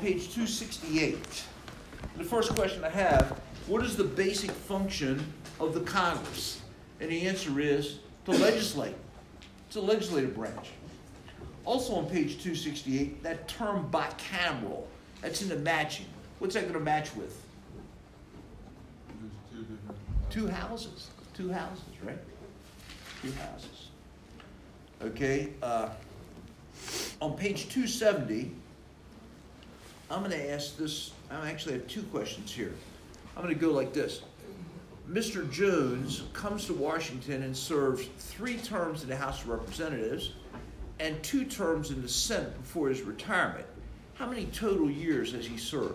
page 268. The first question I have what is the basic function of the Congress? And the answer is to legislate. It's a legislative branch. Also on page 268, that term bicameral, that's in the matching. What's that going to match with? Two houses. Two houses, right? Two houses. Okay. Uh, on page 270, I'm going to ask this. I actually have two questions here. I'm going to go like this. Mr. Jones comes to Washington and serves three terms in the House of Representatives and two terms in the Senate before his retirement. How many total years has he served?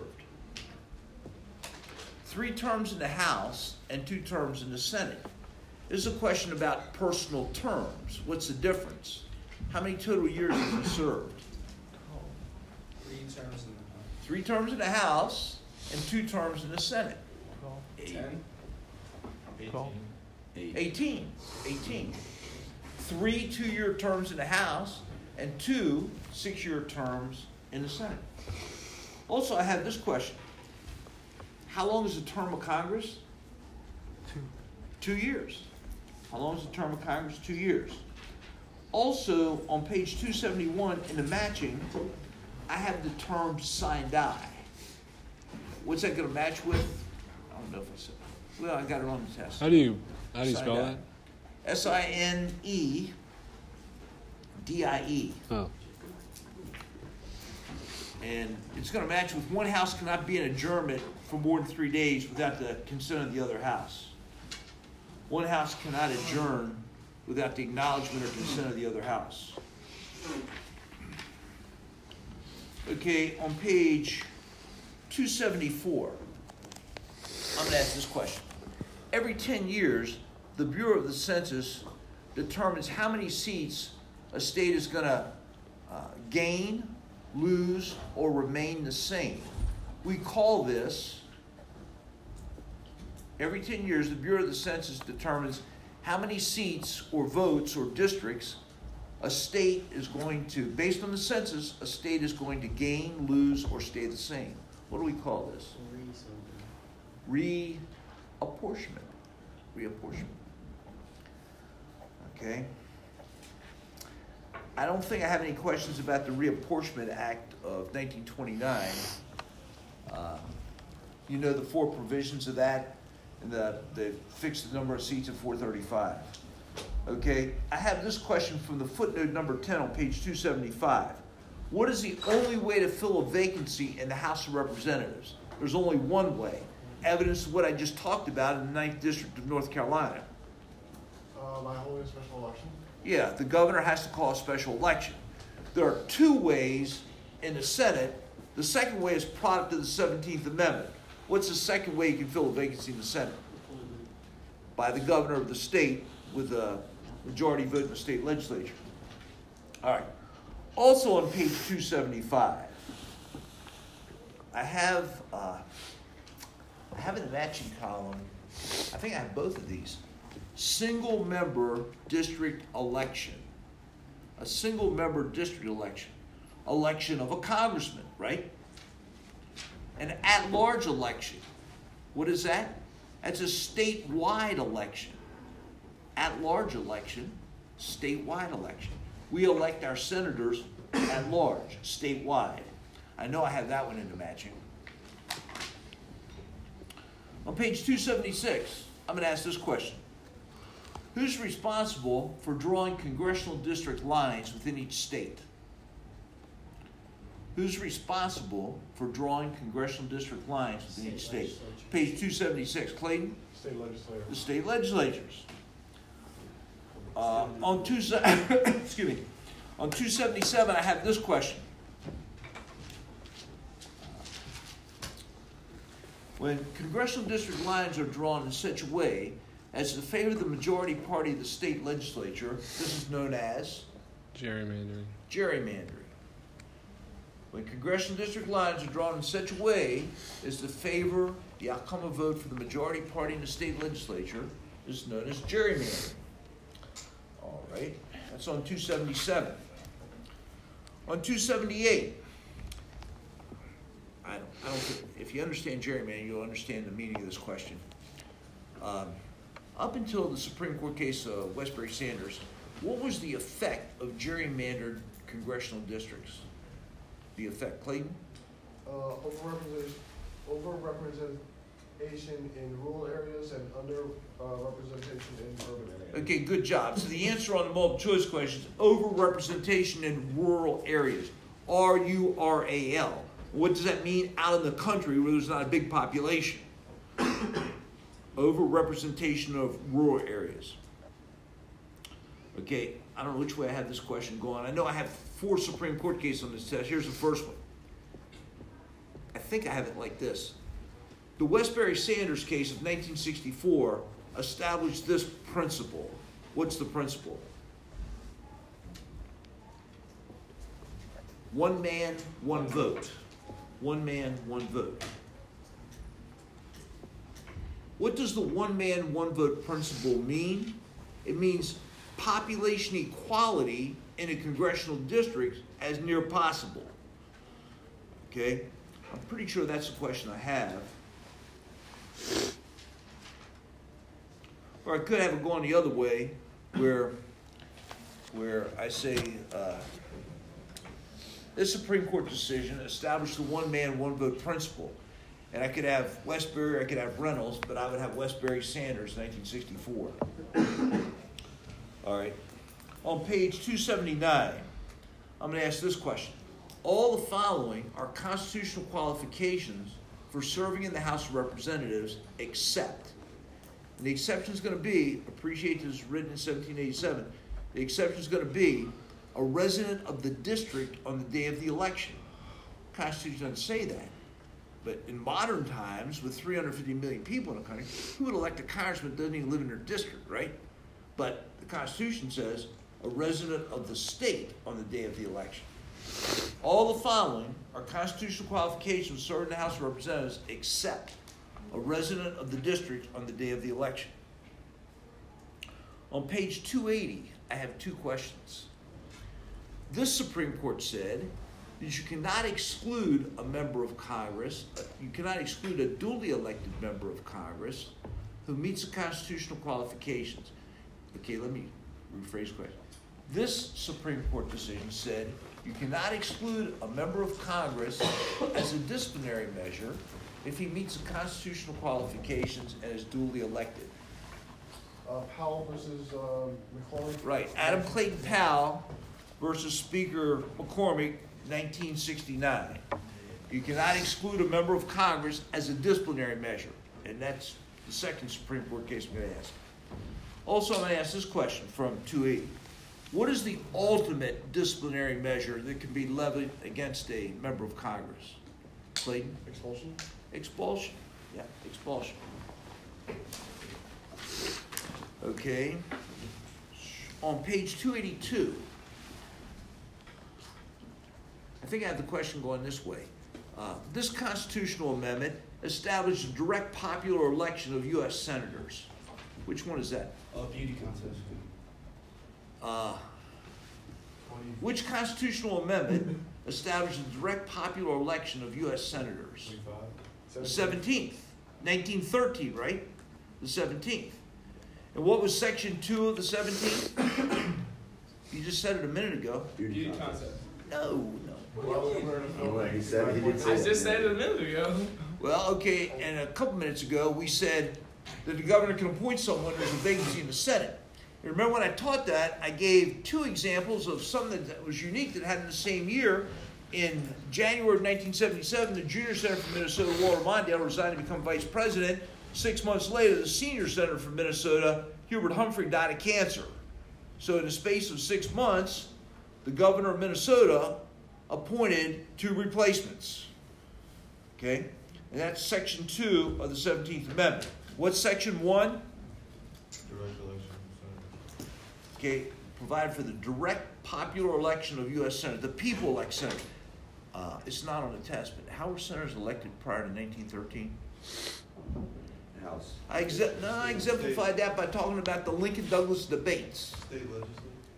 Three terms in the House and two terms in the Senate. This is a question about personal terms. What's the difference? How many total years has he served? Three terms in Three terms in the House and two terms in the Senate. Ten? 18. 18. Three two year terms in the House and two six year terms in the Senate. Also, I have this question How long is the term of Congress? Two. Two years. How long is the term of Congress? Two years. Also, on page 271 in the matching, I have the term sine die. What's that going to match with? I don't know if I said. Well, I got it on the test. How do you how do you spell that? S I N E D I E. Oh, And it's going to match with one house cannot be in adjournment for more than three days without the consent of the other house. One house cannot adjourn without the acknowledgement or consent of the other house. Okay, on page 274, I'm going to ask this question. Every 10 years, the Bureau of the Census determines how many seats a state is going to uh, gain, lose, or remain the same. We call this, every 10 years, the Bureau of the Census determines how many seats or votes or districts a state is going to, based on the census, a state is going to gain, lose, or stay the same. What do we call this? Reapportionment. Reapportionment. Okay. I don't think I have any questions about the Reapportionment Act of 1929. Uh, you know the four provisions of that, and the, the fixed the number of seats at 435. Okay, I have this question from the footnote number 10 on page 275. What is the only way to fill a vacancy in the House of Representatives? There's only one way. Evidence of what I just talked about in the 9th District of North Carolina. Uh, by holding a special election. Yeah, the governor has to call a special election. There are two ways in the Senate. The second way is product of the 17th Amendment. What's the second way you can fill a vacancy in the Senate? By the governor of the state with a majority vote in the state legislature. All right. Also on page 275, I have uh, I have in the matching column. I think I have both of these. Single member district election. A single member district election. Election of a congressman, right? An at large election. What is that? That's a statewide election. At large election, statewide election. We elect our senators at large, statewide. I know I have that one in the matching. On page 276, I'm going to ask this question Who's responsible for drawing congressional district lines within each state? Who's responsible for drawing congressional district lines within each state? Page 276. Clayton? State legislator. The state legislatures. Uh, on two, excuse me, on 277, I have this question. When congressional district lines are drawn in such a way as to favor the majority party of the state legislature, this is known as gerrymandering. gerrymandering. When congressional district lines are drawn in such a way as to favor the outcome of vote for the majority party in the state legislature, this is known as gerrymandering. Right, that's on 277. On 278, I don't, I don't, think- if you understand gerrymandering, you'll understand the meaning of this question. Um, Up until the Supreme Court case of Wesberry Sanders, what was the effect of gerrymandered congressional districts? The effect, Clayton? Uh, overrepresentation, overrepresentation in rural areas and under, uh, representation in urban areas. Okay, good job. So the answer on the multiple choice question is overrepresentation in rural areas. R U R A L. What does that mean out in the country where there's not a big population? overrepresentation of rural areas. Okay, I don't know which way I have this question going. I know I have four Supreme Court cases on this test. Here's the first one. I think I have it like this. The Wesberry Sanders case of 1964 established this principle. What's the principle? One man, one vote. One man, one vote. What does the one man, one vote principle mean? It means population equality in a congressional district as near possible. Okay? I'm pretty sure that's the question I have. Or I could have it going the other way, where, where I say, uh, this Supreme Court decision established the one man, one vote principle. And I could have Wesberry, I could have Reynolds, but I would have Wesberry Sanders, 1964. All right. On page 279, I'm going to ask this question. All the following are constitutional qualifications for serving in the House of Representatives, except, and the exception is going to be, appreciate this written in 1787, the exception is going to be a resident of the district on the day of the election. The Constitution doesn't say that. But in modern times, with 350 million people in the country, who would elect a congressman that doesn't even live in their district, right? But the Constitution says a resident of the state on the day of the election. All the following are constitutional qualifications to serve in the House of Representatives except a resident of the district on the day of the election. On page 280, I have two questions. This Supreme Court said that you cannot exclude a member of Congress, uh, you cannot exclude a duly elected member of Congress who meets the constitutional qualifications. Okay, let me rephrase the question. This Supreme Court decision said you cannot exclude a member of Congress as a disciplinary measure if he meets the constitutional qualifications and is duly elected. Uh, Powell versus, um, McCormack. Right, Adam Clayton Powell versus Speaker McCormack, 1969. You cannot exclude a member of Congress as a disciplinary measure, and that's the second Supreme Court case I'm going to ask. Also, I'm going to ask this question from 280. What is the ultimate disciplinary measure that can be levied against a member of Congress? Clayton? Expulsion? Expulsion. Yeah, expulsion. Okay. On page 282, I think I have the question going this way. Uh, this constitutional amendment established a direct popular election of U.S. senators. Which one is that? A beauty contest. Uh, which constitutional amendment established a direct popular election of U.S. senators? twenty-five? The seventeenth, nineteen thirteen, right? The seventeenth. And what was section two of the seventeenth? You just said it a minute ago. Beauty contest. No, no. Well, we're in a- Well, he said- he did say I just said it a minute ago. Well, okay, and a couple minutes ago, we said that the governor can appoint someone there's a vacancy in the Senate. And remember when I taught that, I gave two examples of something that was unique that happened the same year. In January of 1977, the Junior Center for Minnesota, Walter Mondale, resigned to become vice president. Six months later, the Senior Center for Minnesota, Hubert Humphrey, died of cancer. So, in the space of six months, the governor of Minnesota appointed two replacements. Okay? And that's Section 2 of the 17th Amendment. What's Section 1? Okay, provide for the direct popular election of U.S. Senate. The people elect senators. Uh, it's not on the test, but how were senators elected prior to 1913? House. I, exe- no, I exemplified that by talking about the Lincoln Douglas debates State legislature.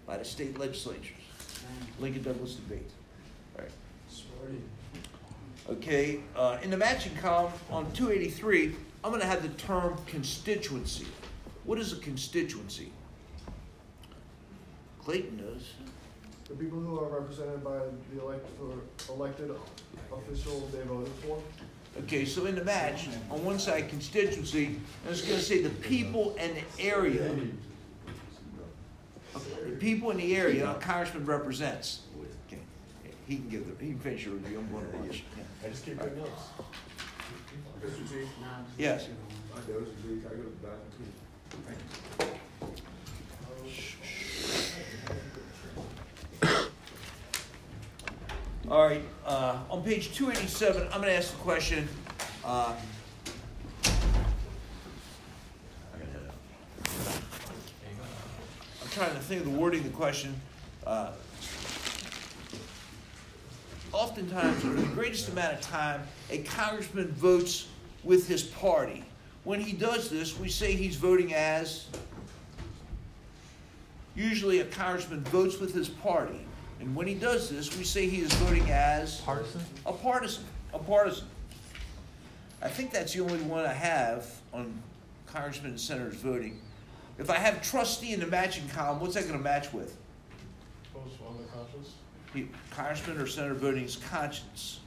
by the state legislatures. Lincoln Douglas debates. All right. Smarty. Okay, uh, in the matching column on 283, I'm going to have the term constituency. What is a constituency? Clayton knows. The people who are represented by the elect, or elected official they voted for. Okay, so in the match, on one side constituency, and it's going to say the people and the area. The people in the area a congressman represents. Okay, he can give the, he can finish your review. I'm going to lunch. Yeah. I just keep good notes. Mr. Chief, Yes. I know, Mr. Chief, can I go to the bathroom, All right, uh, on page two eighty-seven, I'm gonna ask the question, uh. I'm trying to think of the wording of the question. Uh, Oftentimes, for the greatest amount of time, a congressman votes with his party. When he does this, we say he's voting as Usually, a congressman votes with his party, and when he does this, we say he is voting as Partisan? a partisan. A partisan. I think that's the only one I have on congressmen and senators voting. If I have trustee in the matching column, what's that going to match with? Post on the conscience. He- Congressman or senator voting is conscience.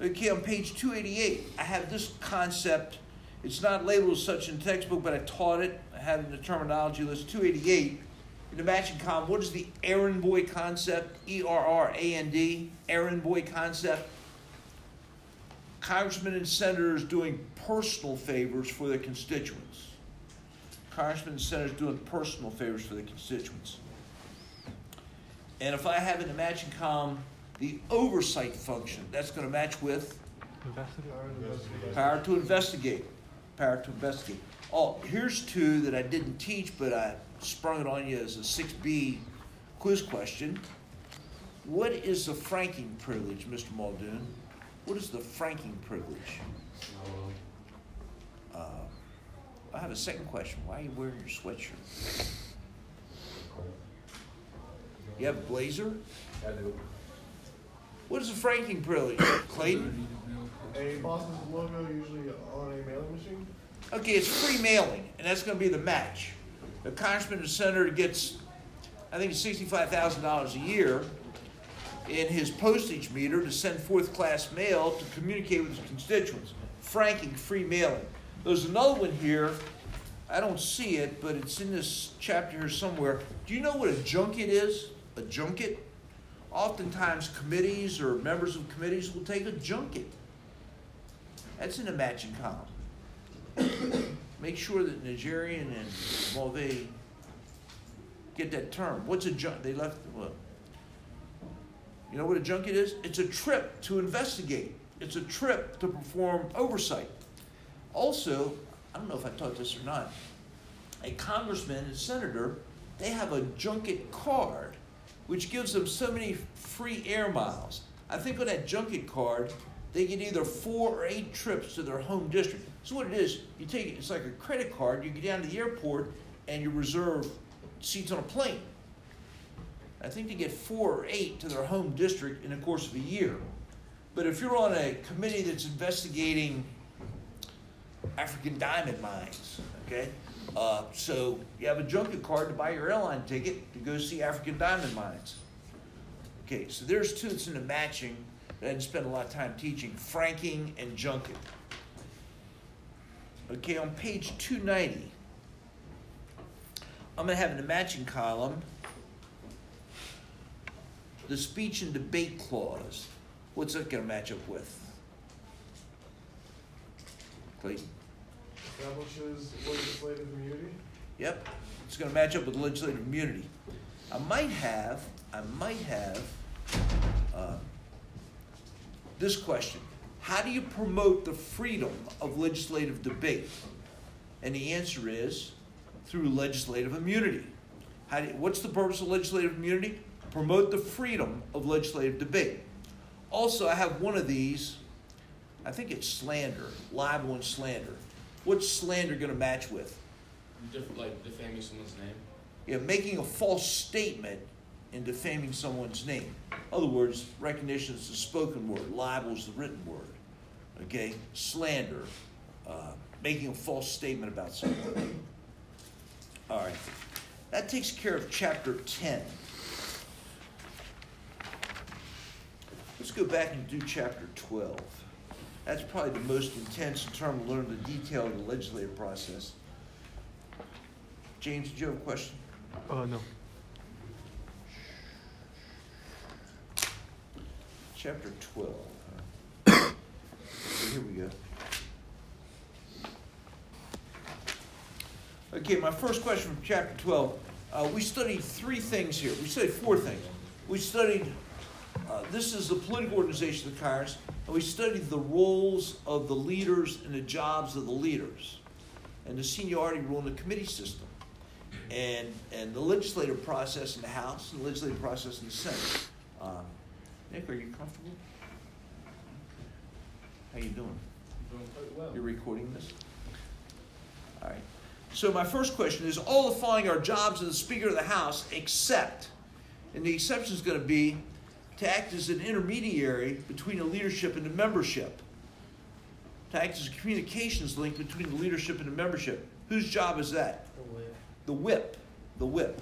Okay, on page 288, I have this concept. It's not labeled as such in the textbook, but I taught it. I have it in the terminology list 288. Matching column, what is the errand boy concept? E R R A N D, errand boy concept. Congressmen and senators doing personal favors for their constituents. Congressmen and senators doing personal favors for their constituents. And if I have an the matching column the oversight function, that's going to match with power to investigate. Power to investigate. Oh, here's two that I didn't teach, but I sprung it on you as a 6B quiz question. What is the franking privilege, Mr. Muldoon? What is the franking privilege? Uh, I have a second question. Why are you wearing your sweatshirt? You have a blazer? I do. What is the franking privilege, Clayton? A boss's logo usually on a mailing machine. Okay, it's free mailing, and that's going to be the match. The congressman or senator gets, I think, sixty-five thousand dollars a year in his postage meter to send fourth class mail to communicate with his constituents. Franking, free mailing. There's another one here. I don't see it, but it's in this chapter here somewhere. Do you know what a junket is? A junket? Oftentimes, committees or members of committees will take a junket. That's in the matching column. Make sure that Nigerian and Mulvey get that term. What's a junk? They left. What? You know what a junket is? It's a trip to investigate. It's a trip to perform oversight. Also, I don't know if I taught this or not. A congressman and senator, they have a junket card, which gives them so many free air miles. I think on that junket card, they get either four or eight trips to their home district. So what it is, you take it, it's like a credit card. You get down to the airport and you reserve seats on a plane. I think they get four or eight to their home district in the course of a year. But if you're on a committee that's investigating African diamond mines, okay, uh, so you have a junket card to buy your airline ticket to go see African diamond mines. Okay, so there's two that's in the matching that I didn't spend a lot of time teaching franking and junket. Okay, on page 290, I'm going to have in the matching column the speech and debate clause. What's that going to match up with? Clayton? Establishes legislative immunity. Yep, it's going to match up with legislative immunity. I might have, I might have uh, this question How do you promote the freedom of legislative debate? And the answer is through legislative immunity. You- what's the purpose of legislative immunity? Promote the freedom of legislative debate. Also, I have one of these. I think it's slander, libel and slander. What's slander going to match with? Def- like defaming someone's name. Yeah, making a false statement and defaming someone's name. In other words, recognition is the spoken word, libel is the written word. Okay, slander, uh, making a false statement about someone. All right, that takes care of chapter 10. Let's go back and do chapter 12. That's probably the most intense in terms of learning the detail of the legislative process. James, did you have a question? Oh, no. Chapter 12. Here we go. Okay, my first question from chapter 12. Uh, we studied three things here. We studied four things. We studied, uh, this is the political organization of the Congress, and we studied the roles of the leaders and the jobs of the leaders, and the seniority rule in the committee system, and, and the legislative process in the House and the legislative process in the Senate. Um, Nick, are you comfortable? How you doing? Doing quite well. You're recording this? All right. So my first question is, all the following are jobs of the Speaker of the House, except, and the exception is going to be to act as an intermediary between the leadership and the membership. To act as a communications link between the leadership and the membership. Whose job is that? The whip. The whip.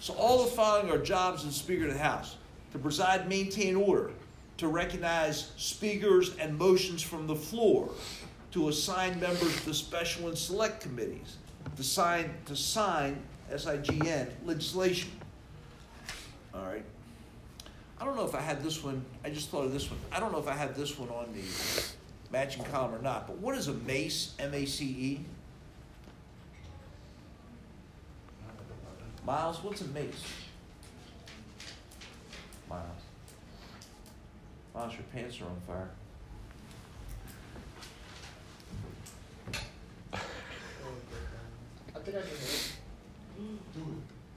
So all the following are jobs of the Speaker of the House to preside, maintain order, to recognize speakers and motions from the floor, to assign members to special and select committees, to sign, to sign SIGN legislation. All right. I don't know if I had this one, I just thought of this one. I don't know if I had this one on the matching column or not, but what is a MACE, M A C E? Miles, what's a mace? Miles. Miles, your pants are on fire. I think I can hit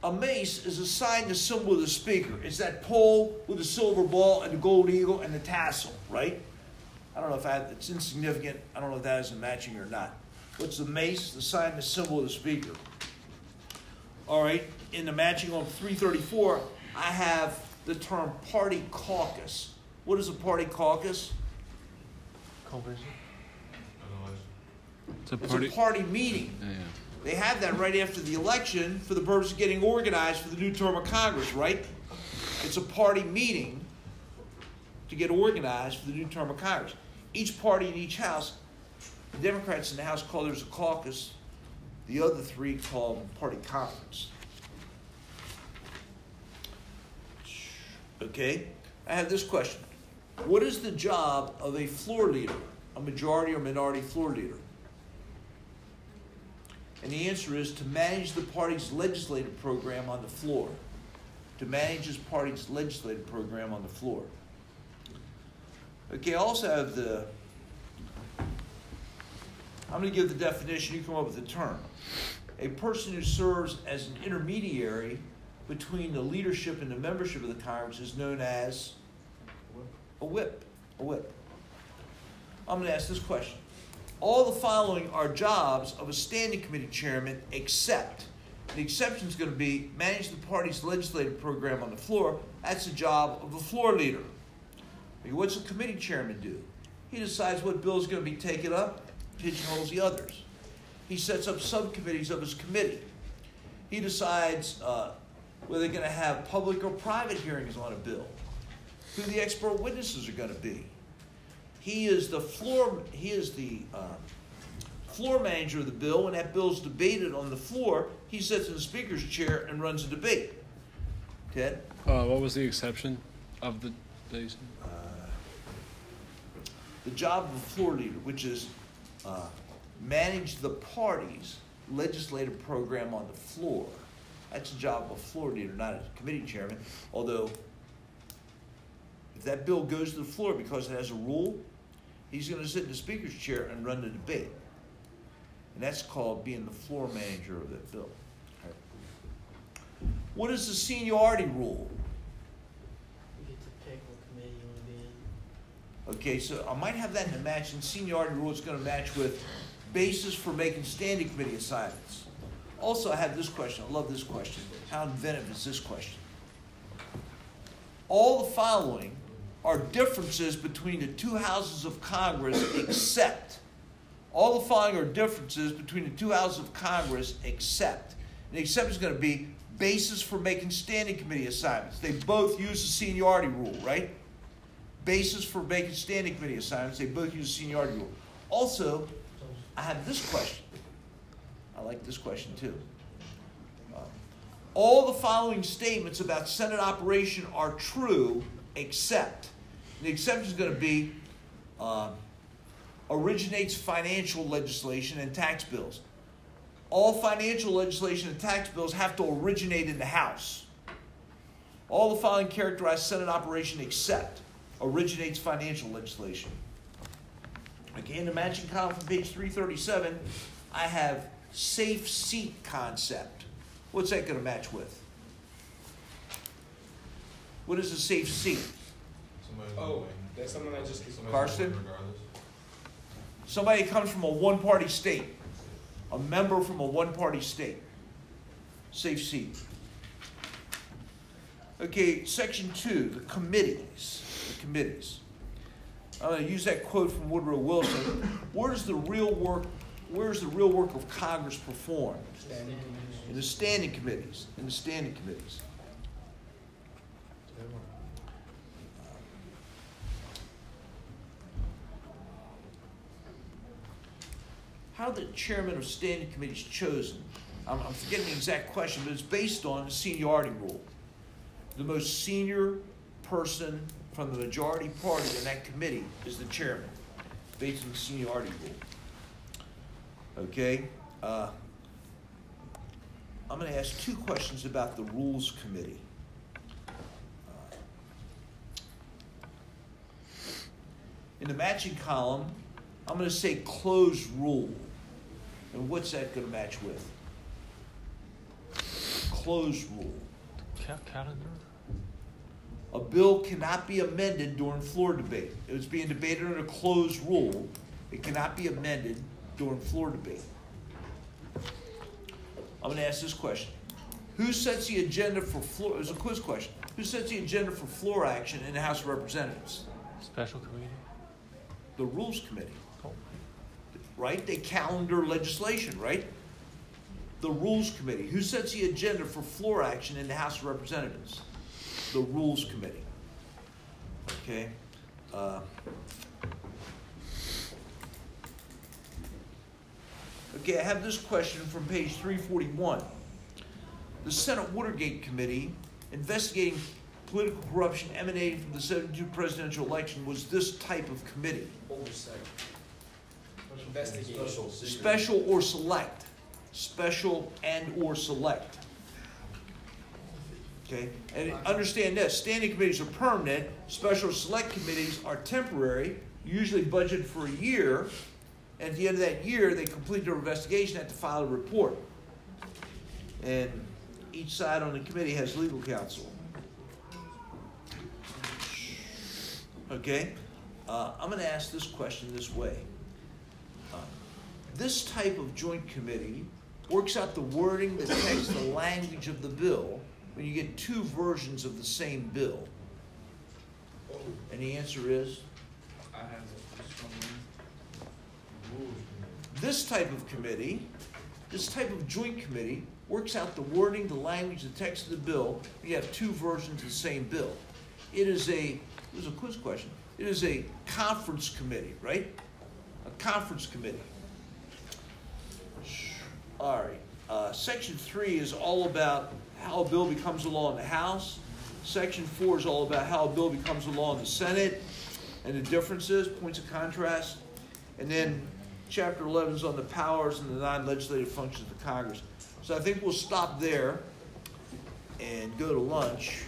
A mace is a sign, the symbol of the speaker. It's that pole with the silver ball and the gold eagle and the tassel, right? I don't know if that, it's insignificant. I don't know if that is a matching or not. What's the mace? The sign, the symbol of the speaker. All right, in the matching on 334, I have the term party caucus. What is a party caucus? Convention? It's a It's party. a party meeting. Yeah, yeah. They have that right after the election for the purpose of getting organized for the new term of Congress, right? It's a party meeting to get organized for the new term of Congress. Each party in each house, the Democrats in the House call theirs a caucus, the other three call them party conference. Okay? I have this question What is the job of a floor leader, a majority or minority floor leader? And the answer is to manage the party's legislative program on the floor. To manage his party's legislative program on the floor. Okay, I also have the. I'm going to give the definition, you come up with the term. A person who serves as an intermediary between the leadership and the membership of the Congress is known as a whip. A whip. I'm going to ask this question. All the following are jobs of a standing committee chairman, except the exception is going to be manage the party's legislative program on the floor. That's the job of the floor leader. What's the committee chairman do? He decides what bill is going to be taken up, pigeonholes the others. He sets up subcommittees of his committee. He decides uh, whether they're going to have public or private hearings on a bill, who the expert witnesses are going to be. He is the floor. He is the uh, floor manager of the bill. When that bill is debated on the floor, he sits in the speaker's chair and runs the debate. Ted, Uh, what was the exception of the said? uh, the job of a floor leader, which is uh, manage the party's legislative program on the floor. That's the job of a floor leader, not a committee chairman. Although, that bill goes to the floor because it has a rule, he's going to sit in the speaker's chair and run the debate. And that's called being the floor manager of that bill. What is the seniority rule? You get to pick what committee you want to be in. Okay, so I might have that in the match, and seniority rule is going to match with basis for making standing committee assignments. Also, I have this question. I love this question. How inventive is this question? All the following are differences between the two houses of Congress except. All the following are differences between the two houses of Congress except. And the exception is going to be basis for making standing committee assignments. They both use the seniority rule, right? Basis for making standing committee assignments. They both use the seniority rule. Also, I have this question. I like this question too. All the following statements about Senate operation are true, except the exception is going to be uh, originates financial legislation and tax bills. All financial legislation and tax bills have to originate in the House. All the following characterize Senate operation except originates financial legislation. Okay, in the matching column from page 337, I have safe seat concept. What's that going to match with? What is a safe seat? Oh, oh that's someone that just. gets Carson? Somebody comes from a one party state, a member from a one party state. Safe seat. Okay, section two, the committees. The committees. I'm going to use that quote from Woodrow Wilson. Where's the real work? Where's the real work of Congress performed? Standing committees. In the standing committees. In the standing committees. How the chairman of standing committees chosen? I'm, I'm forgetting the exact question, but it's based on the seniority rule. The most senior person from the majority party in that committee is the chairman, based on the seniority rule. Okay? Uh, I'm going to ask two questions about the Rules Committee. In the matching column, I'm going to say closed rule. And what's that going to match with? Closed rule. Ca- calendar? A bill cannot be amended during floor debate. It was being debated under closed rule. It cannot be amended during floor debate. I'm going to ask this question. Who sets the agenda for floor? It's a quiz question. Who sets the agenda for floor action in the House of Representatives? Special committee? The Rules Committee. Right? They calendar legislation, right? The Rules Committee. Who sets the agenda for floor action in the House of Representatives? The Rules Committee. Okay? Uh, okay, I have this question from page 341. The Senate Watergate Committee investigating political corruption emanating from the 72 presidential election was this type of committee Oversight. Investigate. special or select. Special and or select. Okay and understand this standing committees are permanent special or select committees are temporary usually budgeted for a year and at the end of that year they complete their investigation have to file a report. And each side on the committee has legal counsel. Okay uh, i'm going to ask this question this way this type of joint committee works out the wording, the text, the language of the bill when you get two versions of the same bill. And the answer is I have it. this type of committee, this type of joint committee works out the wording, the language, the text of the bill. You have two versions of the same bill. It is a it was a quiz question. It is a conference committee, right? A conference committee. All right. Uh, section three is all about how a bill becomes a law in the House. Section four is all about how a bill becomes a law in the Senate and the differences, points of contrast. And then chapter 11 is on the powers and the non legislative functions of the Congress. So I think we'll stop there and go to lunch.